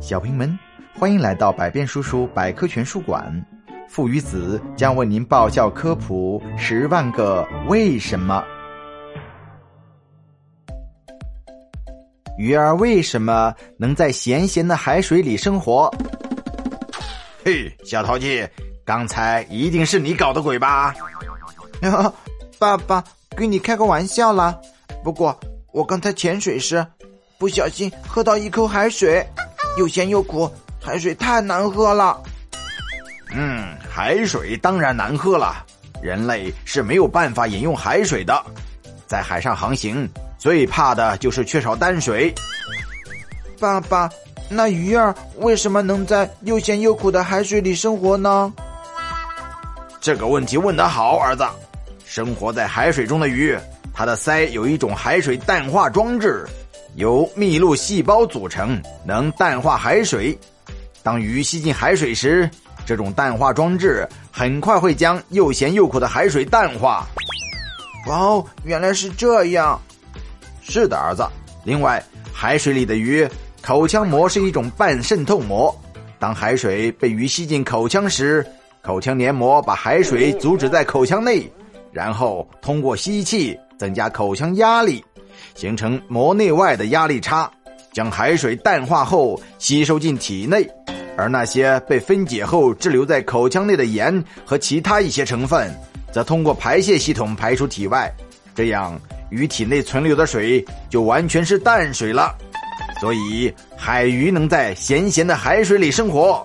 小朋友们，欢迎来到百变叔叔百科全书馆。父与子将为您爆笑科普十万个为什么。鱼儿为什么能在咸咸的海水里生活？嘿，小淘气，刚才一定是你搞的鬼吧？爸爸，跟你开个玩笑啦。不过我刚才潜水时，不小心喝到一口海水。又咸又苦，海水太难喝了。嗯，海水当然难喝了。人类是没有办法饮用海水的，在海上航行最怕的就是缺少淡水。爸爸，那鱼儿为什么能在又咸又苦的海水里生活呢？这个问题问得好，儿子。生活在海水中的鱼，它的鳃有一种海水淡化装置。由密露细胞组成，能淡化海水。当鱼吸进海水时，这种淡化装置很快会将又咸又苦的海水淡化。哇哦，原来是这样。是的，儿子。另外，海水里的鱼口腔膜是一种半渗透膜。当海水被鱼吸进口腔时，口腔黏膜把海水阻止在口腔内，然后通过吸气增加口腔压力。形成膜内外的压力差，将海水淡化后吸收进体内，而那些被分解后滞留在口腔内的盐和其他一些成分，则通过排泄系统排出体外。这样，鱼体内存留的水就完全是淡水了。所以，海鱼能在咸咸的海水里生活。